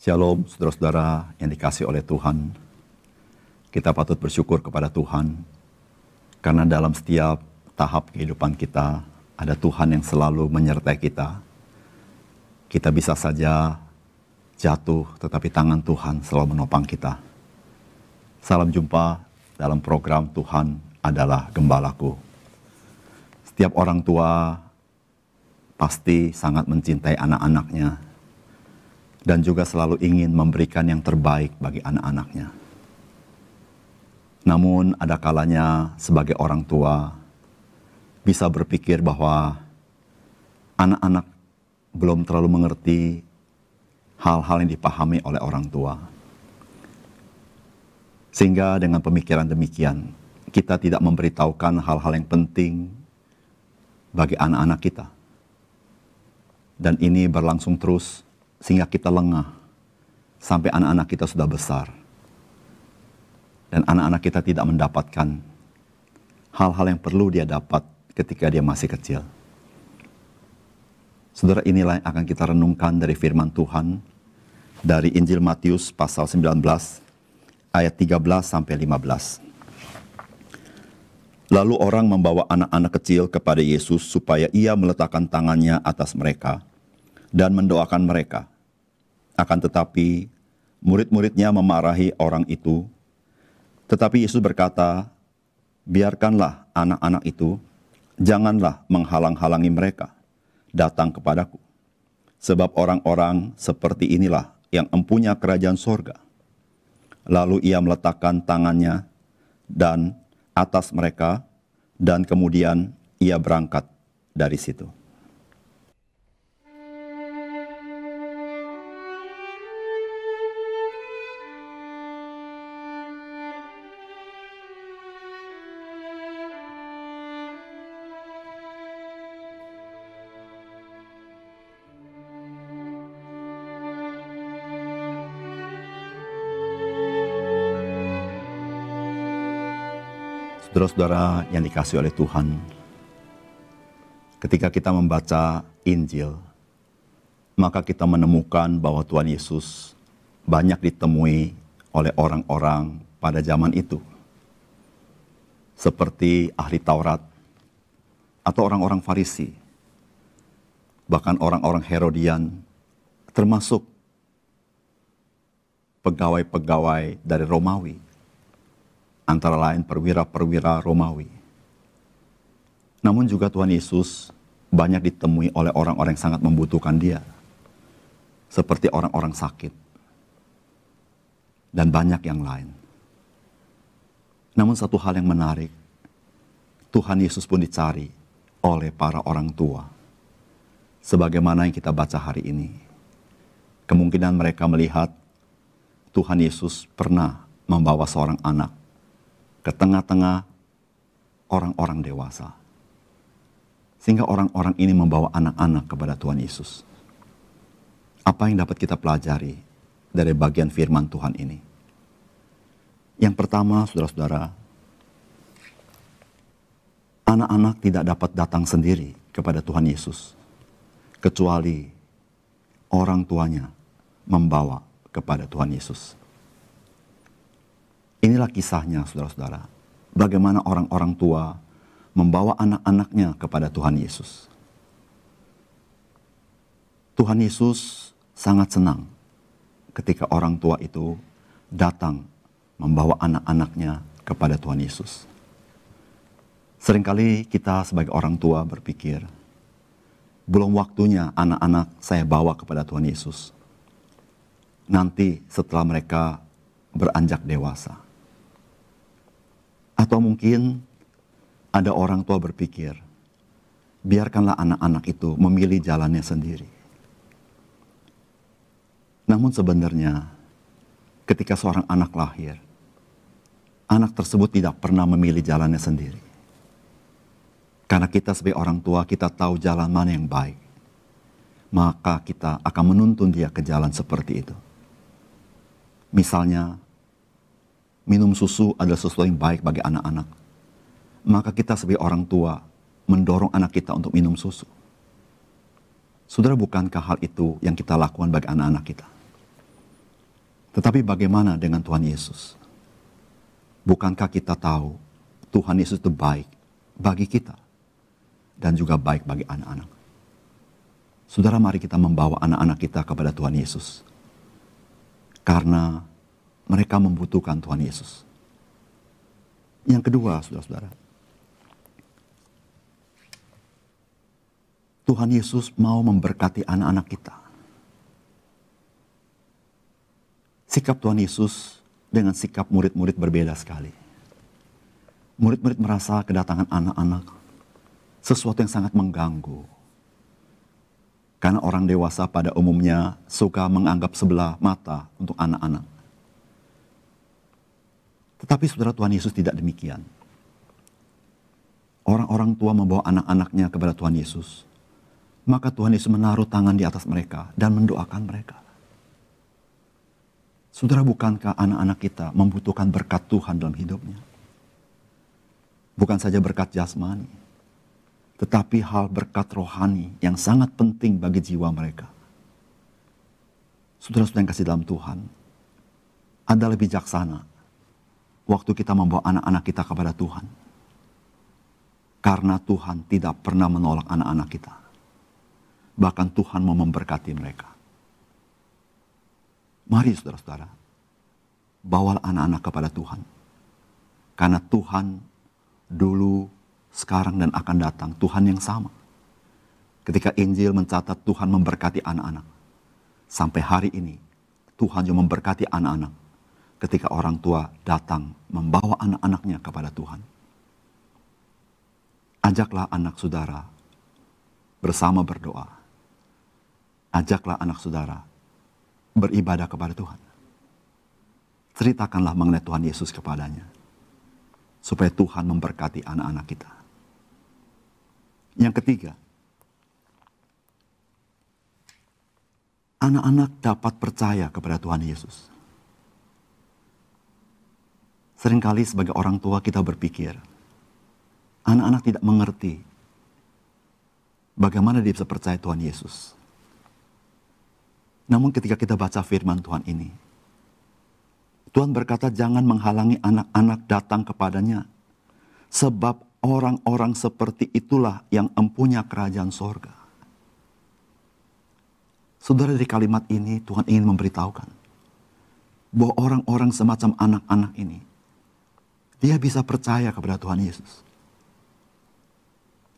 Shalom, saudara-saudara yang dikasih oleh Tuhan. Kita patut bersyukur kepada Tuhan, karena dalam setiap tahap kehidupan kita, ada Tuhan yang selalu menyertai kita. Kita bisa saja jatuh, tetapi tangan Tuhan selalu menopang kita. Salam jumpa dalam program Tuhan adalah Gembalaku. Setiap orang tua pasti sangat mencintai anak-anaknya, dan juga selalu ingin memberikan yang terbaik bagi anak-anaknya. Namun, ada kalanya sebagai orang tua bisa berpikir bahwa anak-anak belum terlalu mengerti hal-hal yang dipahami oleh orang tua. Sehingga dengan pemikiran demikian, kita tidak memberitahukan hal-hal yang penting bagi anak-anak kita. Dan ini berlangsung terus sehingga kita lengah sampai anak-anak kita sudah besar. Dan anak-anak kita tidak mendapatkan hal-hal yang perlu dia dapat ketika dia masih kecil. Saudara inilah yang akan kita renungkan dari firman Tuhan dari Injil Matius pasal 19 ayat 13 sampai 15. Lalu orang membawa anak-anak kecil kepada Yesus supaya ia meletakkan tangannya atas mereka dan mendoakan mereka. Akan tetapi, murid-muridnya memarahi orang itu. Tetapi Yesus berkata, biarkanlah anak-anak itu, janganlah menghalang-halangi mereka datang kepadaku. Sebab orang-orang seperti inilah yang empunya kerajaan sorga. Lalu ia meletakkan tangannya dan atas mereka, dan kemudian ia berangkat dari situ. Saudara-saudara yang dikasih oleh Tuhan, ketika kita membaca Injil, maka kita menemukan bahwa Tuhan Yesus banyak ditemui oleh orang-orang pada zaman itu. Seperti ahli Taurat atau orang-orang Farisi, bahkan orang-orang Herodian, termasuk pegawai-pegawai dari Romawi antara lain perwira-perwira Romawi. Namun juga Tuhan Yesus banyak ditemui oleh orang-orang yang sangat membutuhkan dia. Seperti orang-orang sakit. Dan banyak yang lain. Namun satu hal yang menarik, Tuhan Yesus pun dicari oleh para orang tua. Sebagaimana yang kita baca hari ini. Kemungkinan mereka melihat Tuhan Yesus pernah membawa seorang anak ke tengah-tengah orang-orang dewasa. Sehingga orang-orang ini membawa anak-anak kepada Tuhan Yesus. Apa yang dapat kita pelajari dari bagian firman Tuhan ini? Yang pertama, saudara-saudara, anak-anak tidak dapat datang sendiri kepada Tuhan Yesus, kecuali orang tuanya membawa kepada Tuhan Yesus. Inilah kisahnya saudara-saudara. Bagaimana orang-orang tua membawa anak-anaknya kepada Tuhan Yesus. Tuhan Yesus sangat senang ketika orang tua itu datang membawa anak-anaknya kepada Tuhan Yesus. Seringkali kita sebagai orang tua berpikir, belum waktunya anak-anak saya bawa kepada Tuhan Yesus. Nanti setelah mereka beranjak dewasa. Atau mungkin ada orang tua berpikir, biarkanlah anak-anak itu memilih jalannya sendiri. Namun sebenarnya ketika seorang anak lahir, anak tersebut tidak pernah memilih jalannya sendiri. Karena kita sebagai orang tua, kita tahu jalan mana yang baik. Maka kita akan menuntun dia ke jalan seperti itu. Misalnya, minum susu adalah sesuatu yang baik bagi anak-anak. Maka kita sebagai orang tua mendorong anak kita untuk minum susu. Saudara, bukankah hal itu yang kita lakukan bagi anak-anak kita? Tetapi bagaimana dengan Tuhan Yesus? Bukankah kita tahu Tuhan Yesus itu baik bagi kita dan juga baik bagi anak-anak? Saudara, mari kita membawa anak-anak kita kepada Tuhan Yesus. Karena mereka membutuhkan Tuhan Yesus. Yang kedua, saudara-saudara, Tuhan Yesus mau memberkati anak-anak kita. Sikap Tuhan Yesus dengan sikap murid-murid berbeda sekali. Murid-murid merasa kedatangan anak-anak sesuatu yang sangat mengganggu. Karena orang dewasa pada umumnya suka menganggap sebelah mata untuk anak-anak. Tetapi saudara Tuhan Yesus tidak demikian. Orang-orang tua membawa anak-anaknya kepada Tuhan Yesus maka Tuhan Yesus menaruh tangan di atas mereka dan mendoakan mereka. Saudara, bukankah anak-anak kita membutuhkan berkat Tuhan dalam hidupnya? Bukan saja berkat jasmani, tetapi hal berkat rohani yang sangat penting bagi jiwa mereka. Saudara-saudara yang kasih dalam Tuhan, ada lebih bijaksana waktu kita membawa anak-anak kita kepada Tuhan. Karena Tuhan tidak pernah menolak anak-anak kita bahkan Tuhan mau memberkati mereka. Mari saudara-saudara, bawa anak-anak kepada Tuhan. Karena Tuhan dulu, sekarang, dan akan datang, Tuhan yang sama. Ketika Injil mencatat Tuhan memberkati anak-anak. Sampai hari ini, Tuhan juga memberkati anak-anak ketika orang tua datang membawa anak-anaknya kepada Tuhan. Ajaklah anak saudara bersama berdoa ajaklah anak saudara beribadah kepada Tuhan. Ceritakanlah mengenai Tuhan Yesus kepadanya. Supaya Tuhan memberkati anak-anak kita. Yang ketiga, anak-anak dapat percaya kepada Tuhan Yesus. Seringkali sebagai orang tua kita berpikir, anak-anak tidak mengerti bagaimana dia bisa percaya Tuhan Yesus. Namun ketika kita baca firman Tuhan ini, Tuhan berkata jangan menghalangi anak-anak datang kepadanya. Sebab orang-orang seperti itulah yang empunya kerajaan sorga. Saudara dari kalimat ini Tuhan ingin memberitahukan bahwa orang-orang semacam anak-anak ini dia bisa percaya kepada Tuhan Yesus.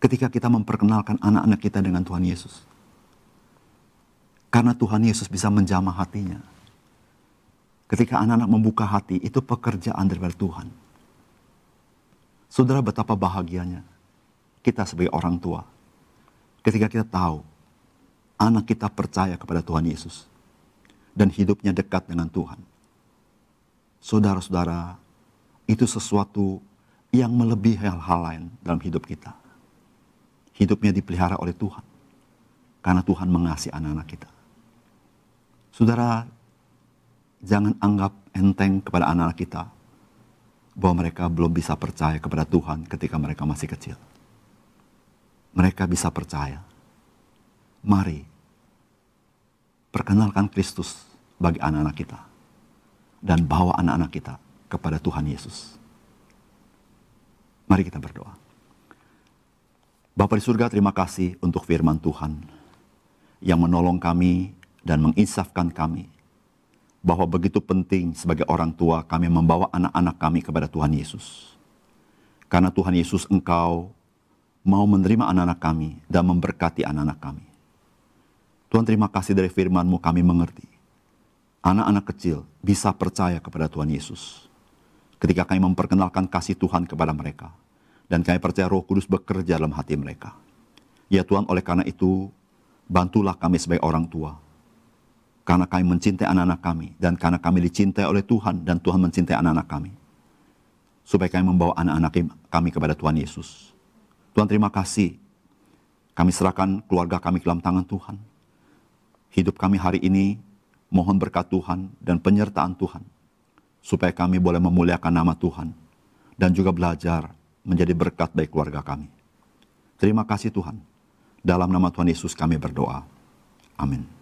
Ketika kita memperkenalkan anak-anak kita dengan Tuhan Yesus. Karena Tuhan Yesus bisa menjamah hatinya. Ketika anak-anak membuka hati, itu pekerjaan daripada Tuhan. Saudara betapa bahagianya kita sebagai orang tua. Ketika kita tahu anak kita percaya kepada Tuhan Yesus. Dan hidupnya dekat dengan Tuhan. Saudara-saudara, itu sesuatu yang melebihi hal-hal lain dalam hidup kita. Hidupnya dipelihara oleh Tuhan. Karena Tuhan mengasihi anak-anak kita. Saudara, jangan anggap enteng kepada anak-anak kita bahwa mereka belum bisa percaya kepada Tuhan ketika mereka masih kecil. Mereka bisa percaya. Mari perkenalkan Kristus bagi anak-anak kita dan bawa anak-anak kita kepada Tuhan Yesus. Mari kita berdoa. Bapak di surga, terima kasih untuk firman Tuhan yang menolong kami dan menginsafkan kami bahwa begitu penting sebagai orang tua kami membawa anak-anak kami kepada Tuhan Yesus. Karena Tuhan Yesus engkau mau menerima anak-anak kami dan memberkati anak-anak kami. Tuhan terima kasih dari firman-Mu kami mengerti. Anak-anak kecil bisa percaya kepada Tuhan Yesus. Ketika kami memperkenalkan kasih Tuhan kepada mereka. Dan kami percaya roh kudus bekerja dalam hati mereka. Ya Tuhan oleh karena itu, bantulah kami sebagai orang tua Karena kami mencintai anak-anak kami dan karena kami dicintai oleh Tuhan dan Tuhan mencintai anak-anak kami. Supaya kami membawa anak-anak kami kepada Tuhan Yesus. Tuhan terima kasih. Kami serahkan keluarga kami ke dalam tangan Tuhan. Hidup kami hari ini mohon berkat Tuhan dan penyertaan Tuhan. Supaya kami boleh memuliakan nama Tuhan. Dan juga belajar menjadi berkat bagi keluarga kami. Terima kasih Tuhan. Dalam nama Tuhan Yesus kami berdoa. Amin.